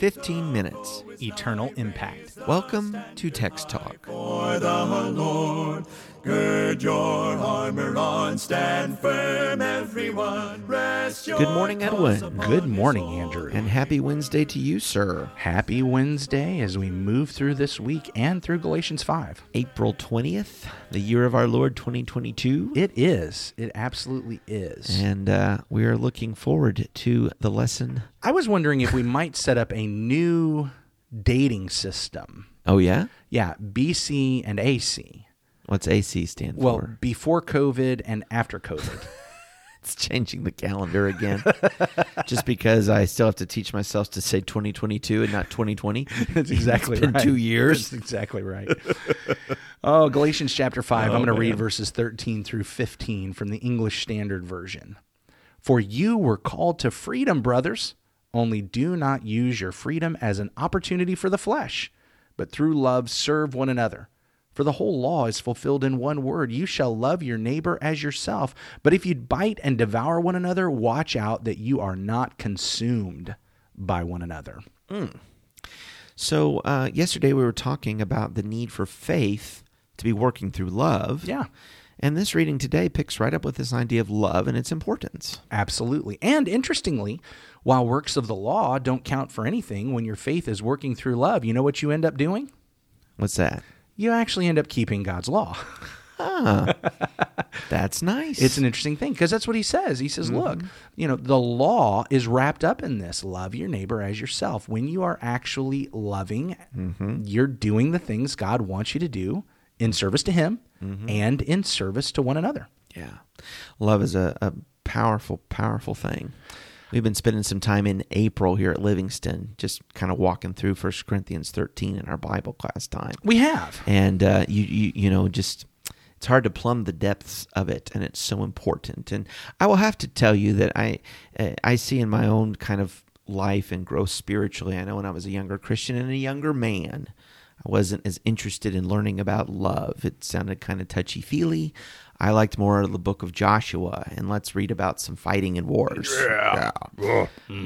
15 minutes. eternal impact. Welcome to Text Talk. for the Lord. Gird your armor on, stand firm, everyone. Rest your Good morning, Edwin. Good morning, Andrew. And happy Wednesday to you, sir. Happy Wednesday as we move through this week and through Galatians 5. April 20th, the year of our Lord 2022. It is. It absolutely is. And uh, we are looking forward to the lesson. I was wondering if we might set up a new dating system. Oh, yeah? Yeah, BC and AC. What's AC stand Well, for? Well, before COVID and after COVID. It's changing the calendar again. Just because I still have to teach myself to say 2022 and not 2020. That's exactly It's been right. two years. That's exactly right. oh, Galatians chapter 5. I'm oh, going to read verses 13 through 15 from the English Standard Version. For you were called to freedom, brothers, only do not use your freedom as an opportunity for the flesh, but through love serve one another. For the whole law is fulfilled in one word you shall love your neighbor as yourself. But if you bite and devour one another, watch out that you are not consumed by one another. So, uh, yesterday we were talking about the need for faith to be working through love. Yeah. And this reading today picks right up with this idea of love and its importance. Absolutely. And interestingly, while works of the law don't count for anything when your faith is working through love, you know what you end up doing? What's that? You actually end up keeping God's law. Ah, that's nice. It's an interesting thing because that's what he says. He says, look, mm-hmm. you know, the law is wrapped up in this love your neighbor as yourself. When you are actually loving, mm-hmm. you're doing the things God wants you to do in service to him and in service to one another. yeah. Love is a, a powerful, powerful thing. We've been spending some time in April here at Livingston, just kind of walking through 1 Corinthians 13 in our Bible class time. We have. and uh, you, you you know just it's hard to plumb the depths of it and it's so important and i will have to tell you that i i see in my own kind of life and growth spiritually i know when i was a younger christian and a younger man i wasn't as interested in learning about love. It sounded kind of touchy feely i liked more of the book of joshua and let's read about some fighting and wars. Yeah,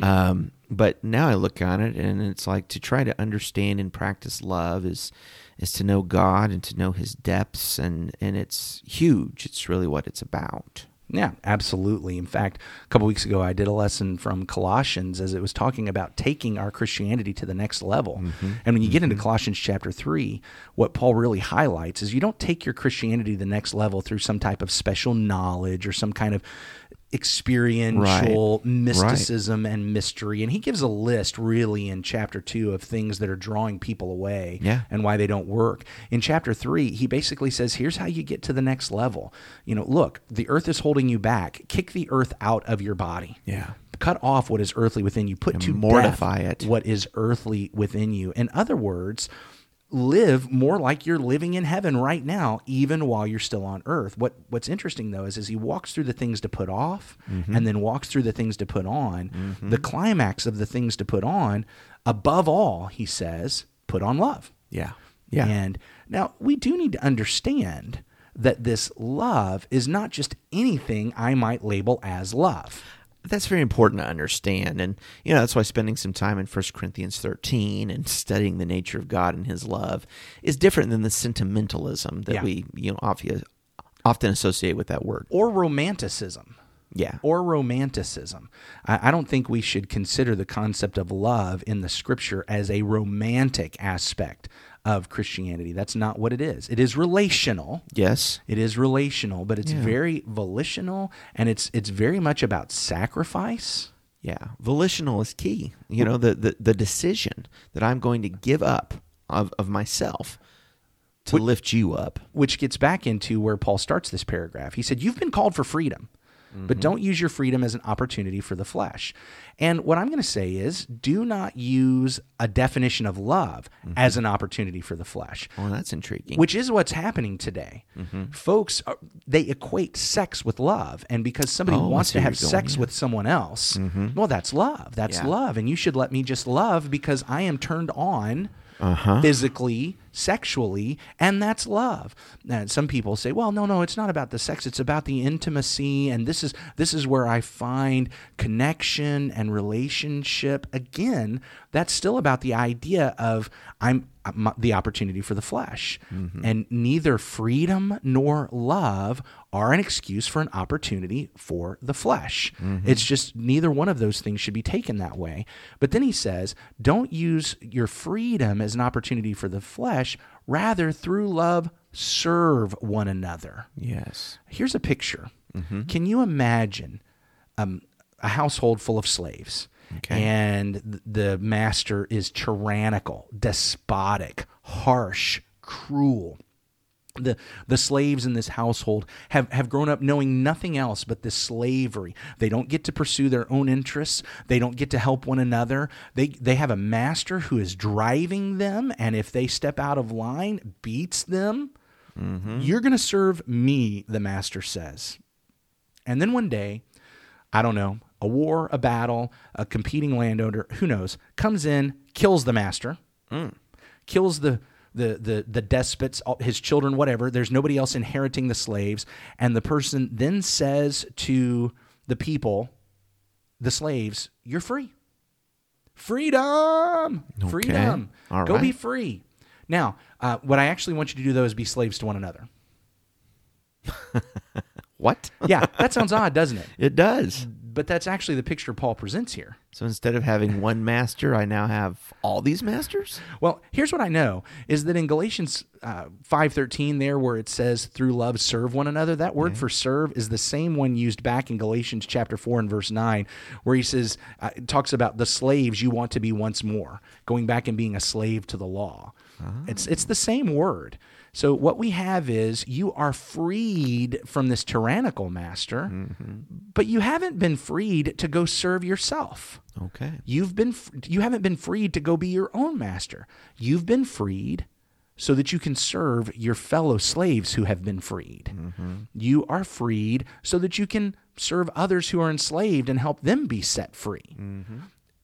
um, but now I look on it and it's like to try to understand and practice love is is to know God and to know his depths and and it's huge. It's really what it's about. Yeah, absolutely. In fact, a couple weeks ago, I did a lesson from Colossians as it was talking about taking our Christianity to the next level. Mm-hmm. And when you get into mm-hmm. Colossians chapter 3, what Paul really highlights is you don't take your Christianity to the next level through some type of special knowledge or some kind of experiential mysticism and mystery. And he gives a list really in chapter 2 of things that are drawing people away Yeah. and why they don't work. In chapter three, he basically says, here's how you get to the next level. You know, look, the earth is holding you back. Kick the earth out of your body. Yeah. Cut off what is earthly within you. Put And to mortify death it. what is earthly within you. In other words, live more like you're living in heaven right now, even while you're still on earth. What What's interesting though is as he walks through the things to put off, Mm-hmm. and then walks through the things to put on. The climax of the things to put on, above all, he says, put on love. Yeah. Yeah. And now we do need to understand that this love is not just anything I might label as love. That's very important to understand and you know that's why spending some time in 1 corinthians 13 and studying the nature of god and his love is different than the sentimentalism that Yeah. we you know often often associate with that word Or romanticism. yeah Or romanticism. I, I don't think we should consider the concept of love in the scripture as a romantic aspect of Christianity. That's not what it is. It is relational. yes It is relational, but it's Yeah. very volitional and it's it's very much about sacrifice. Yeah, volitional is key. You know, the, the, the decision that I'm going to give up of, of myself to lift you up. which gets back into where Paul starts this paragraph. He said, You've been called for freedom, but don't use your freedom as an opportunity for the flesh. And what I'm going to say is, do not use a definition of love as an opportunity for the flesh. Well, that's intriguing. Which is what's happening today. Folks, are, they equate sex with love. And because somebody Oh, wants to have sex with someone else, well, that's love. That's Yeah. love. And you should let me just love because I am turned on Uh-huh. physically, sexually, and that's love. And some people say, well, no, no, it's not about the sex, it's about the intimacy, and this is this is where I find connection and relationship. Again, that's still about the idea of I'm the opportunity for the flesh. Mm-hmm. And neither freedom nor love are an excuse for an opportunity for the flesh. Mm-hmm. It's just neither one of those things should be taken that way. But then he says, don't use your freedom as an opportunity for the flesh, rather, through love, serve one another. Yes. Here's a picture. Can you imagine um, a household full of slaves? Okay. And the master is tyrannical, despotic, harsh, cruel. The, the slaves in this household have, have grown up knowing nothing else but this slavery. They don't get to pursue their own interests. They don't get to help one another. They, they have a master who is driving them, and if they step out of line, beats them. Mm-hmm. You're going to serve me, the master says. And then one day, I don't know, a war, a battle, a competing landowner, who knows, comes in, kills the master, mm. kills the the the the despots, his children, whatever. There's nobody else inheriting the slaves, and the person then says to the people, the slaves, "You're free. Freedom, freedom. All Go be free." Now, uh, what I actually want you to do though is be slaves to one another. What? Yeah, that sounds odd, doesn't it? It does. But that's actually the picture Paul presents here. So instead of having one master, I now have all these masters? Well, here's what I know is that in Galatians uh, 5:13 there where it says through love serve one another, that word for serve is the same one used back in Galatians chapter 4 and verse 9 where he says uh, it talks about the slaves you want to be once more, going back and being a slave to the law. It's it's the same word. So what we have is you are freed from this tyrannical master, but you haven't been freed to go serve yourself. Okay. You've been you haven't been freed to go be your own master. You've been freed so that you can serve your fellow slaves who have been freed. Mm-hmm. You are freed so that you can serve others who are enslaved and help them be set free mm-hmm.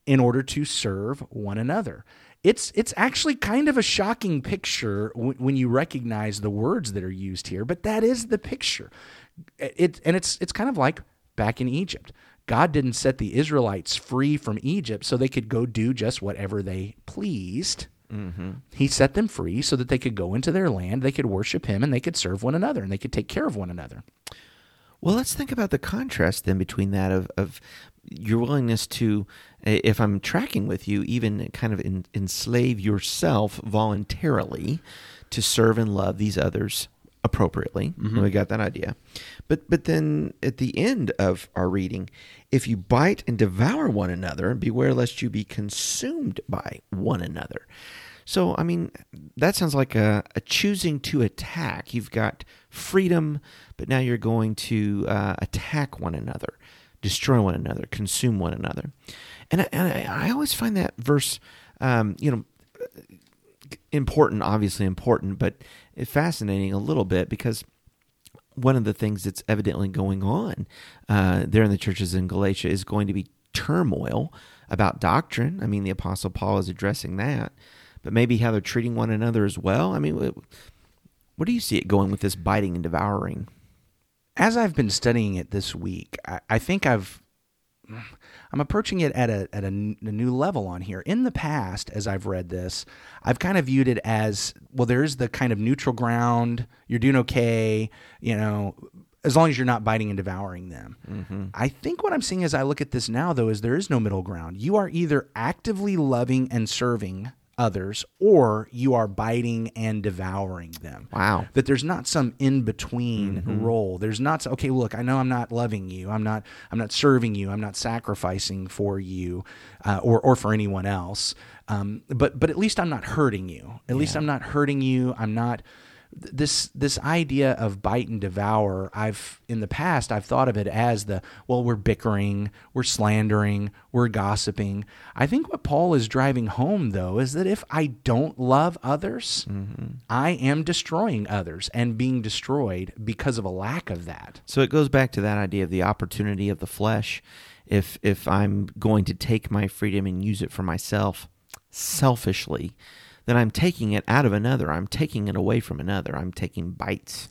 in order to serve one another. It's it's actually kind of a shocking picture w- when you recognize the words that are used here, but that is the picture. It and it's it's kind of like back in Egypt. God didn't set the Israelites free from Egypt so they could go do just whatever they pleased. Mm-hmm. He set them free so that they could go into their land, they could worship Him, and they could serve one another, and they could take care of one another. Well, let's think about the contrast then between that of, of your willingness to, if I'm tracking with you, even kind of en- enslave yourself voluntarily to serve and love these others appropriately. We got that idea. But but then at the end of our reading, if you bite and devour one another, beware lest you be consumed by one another. So, I mean, that sounds like a, a choosing to attack. You've got freedom, but now you're going to uh, attack one another, destroy one another, consume one another. And I, and I, I always find that verse, um, you know, important, obviously important, but fascinating a little bit because one of the things that's evidently going on uh, there in the churches in Galatia is going to be turmoil about doctrine. I mean, the Apostle Paul is addressing that, but maybe how they're treating one another as well. I mean, wh- where do you see it going with this biting and devouring? as I've been studying it this week, I, I think I've I'm approaching it at a at a, n- a new level on here. In the past, as I've read this, I've kind of viewed it as well. There's the kind of neutral ground. You're doing okay, you know, as long as you're not biting and devouring them. Mm-hmm. I think what I'm seeing as I look at this now, though, is there is no middle ground. You are either actively loving and serving others, or you are biting and devouring them. Wow. that there's not some in between role. There's not okay look i know i'm not loving you. I'm not i'm not serving you. I'm not sacrificing for you uh, or or for anyone else. Um, but but at least i'm not hurting you. At least i'm not hurting you. I'm not this this idea of bite and devour i've in the past i've thought of it as the well we're bickering we're slandering we're gossiping. I think what paul is driving home though is that if i don't love others mm-hmm. i am destroying others and being destroyed because of a lack of that. So it goes back to that idea of the opportunity of the flesh. If if I'm going to take my freedom and use it for myself selfishly, then I'm taking it out of another. I'm taking it away from another. I'm taking bites.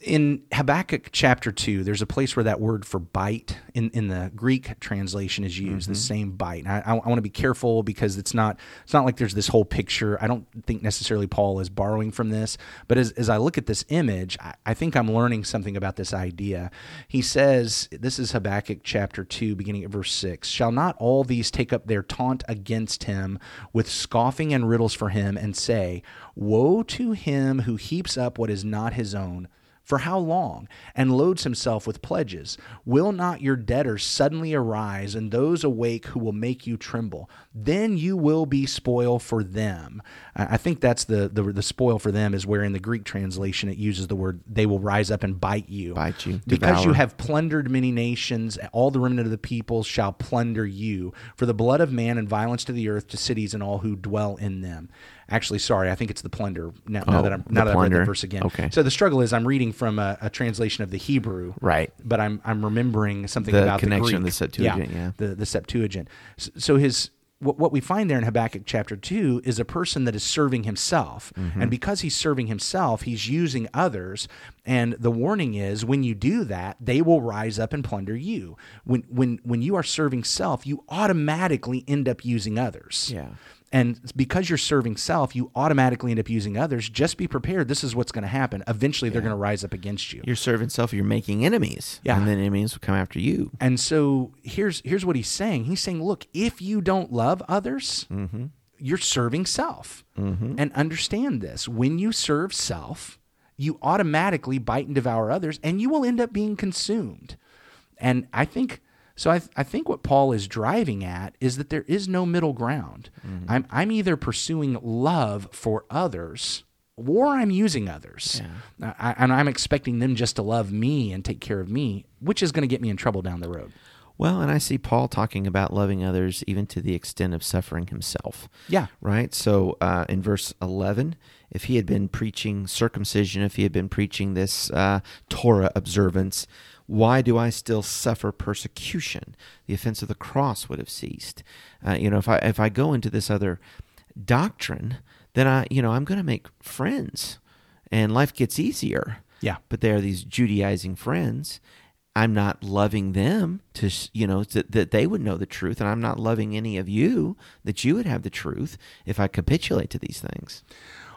In Habakkuk chapter 2, there's a place where that word for bite in, in the Greek translation is used, the mm-hmm. same bite. And I, I, want to be careful because it's not it's not like there's this whole picture. I don't think necessarily Paul is borrowing from this, but as, as I look at this image, I, I think I'm learning something about this idea. He says, this is Habakkuk chapter 2, beginning at verse 6 Shall not all these take up their taunt against him with scoffing and riddles for him and say, Woe to him who heaps up what is not his own? For how long? And loads himself with pledges. Will not your debtors suddenly arise, and those awake who will make you tremble? Then you will be spoil for them. I think that's the, the the spoil for them is where in the Greek translation it uses the word they will rise up and bite you. Bite you, Because you have plundered many nations, all the remnant of the people shall plunder you. For the blood of man and violence to the earth, to cities and all who dwell in them. Actually, sorry, I think it's the plunder. Now, now Oh, that I'm now that I've read the verse again. Okay. So the struggle is I'm reading from a, a translation of the Hebrew, Right. But I'm I'm remembering something The about connection, the, the Septuagint, yeah. the the Septuagint. So his what, what we find there in Habakkuk chapter two is a person that is serving himself, Mm-hmm. and because he's serving himself, he's using others. And the warning is when you do that, they will rise up and plunder you. When when when you are serving self, you automatically end up using others. Yeah. And because you're serving self, you automatically end up using others. Just be prepared. This is what's going to happen. Eventually, they're going to rise up against you. You're serving self. You're making enemies. Yeah. And then enemies will come after you. And so here's here's what he's saying. He's saying, look, if you don't love others, mm-hmm. you're serving self. Mm-hmm. And understand this: when you serve self, you automatically bite and devour others, and you will end up being consumed. And I think so. I, I think what Paul is driving at is that there is no middle ground. I'm I'm either pursuing love for others. Or I'm using others, I, and I'm expecting them just to love me and take care of me, which is going to get me in trouble down the road. Well, and I see Paul talking about loving others even to the extent of suffering himself. Yeah. Right? So uh, in verse 11, if he had been preaching circumcision, if he had been preaching this uh, Torah observance, why do I still suffer persecution? The offense of the cross would have ceased. Uh, you know, if I if I go into this other doctrine, then I, you know, I'm going to make friends, and life gets easier. Yeah. But they are these Judaizing friends. I'm not loving them to, s- you know, that, that they would know the truth, and I'm not loving any of you that you would have the truth if I capitulate to these things.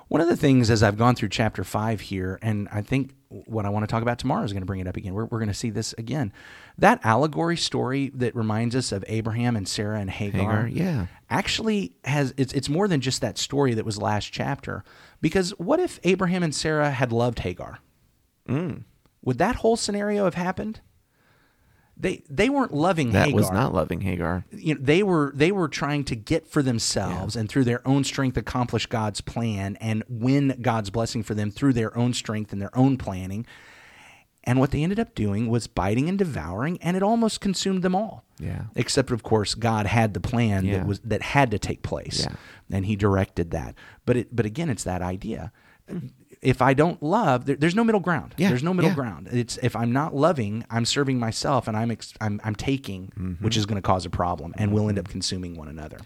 One of the things as I've gone through chapter five here, and I think what I want to talk about tomorrow is going to bring it up again. We're, we're going to see this again. That allegory story that reminds us of Abraham and Sarah and Hagar, Hagar, yeah. actually has it's it's more than just that story that was last chapter. Because what if Abraham and Sarah had loved Hagar? Mm. Would that whole scenario have happened? They they weren't loving That Hagar. was not loving Hagar. you know they were they were trying to get for themselves and through their own strength accomplish God's plan and win God's blessing for them through their own strength and their own planning. And what they ended up doing was biting and devouring, and it almost consumed them all. Yeah. Except, of course, God had the plan Yeah. that was that had to take place, Yeah. and He directed that. But it, but again, it's that idea. Hmm. If I don't love, there, there's no middle ground. Yeah, There's no middle yeah. ground. It's if I'm not loving, I'm serving myself, and I'm ex, I'm, I'm taking, Mm-hmm. which is going to cause a problem, and we'll end up consuming one another.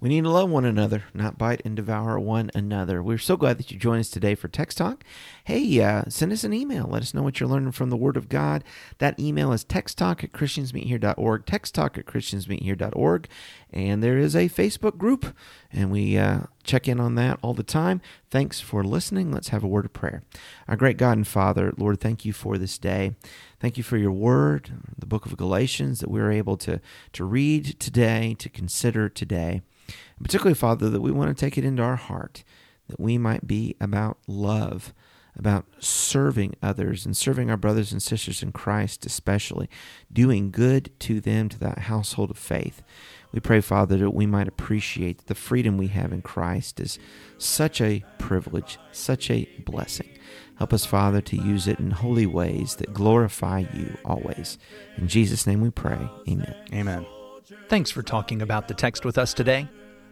We need to love one another, not bite and devour one another. We're so glad that you joined us today for Text Talk. Hey, uh, send us an email. Let us know what you're learning from the Word of God. That email is texttalk at christiansmeethere.org, texttalk at christiansmeethere.org. And there is a Facebook group, and we uh, check in on that all the time. Thanks for listening. Let's have a word of prayer. Our great God and Father, Lord, thank you for this day. Thank you for your word, the book of Galatians that we're able to, to read today, to consider today. And particularly, Father, that we want to take it into our heart, that we might be about love, about serving others and serving our brothers and sisters in Christ, especially, doing good to them, to that household of faith. We pray, Father, that we might appreciate the freedom we have in Christ is such a privilege, such a blessing. Help us, Father, to use it in holy ways that glorify you always. In Jesus' name we pray. Amen. Amen. Thanks for talking about the text with us today.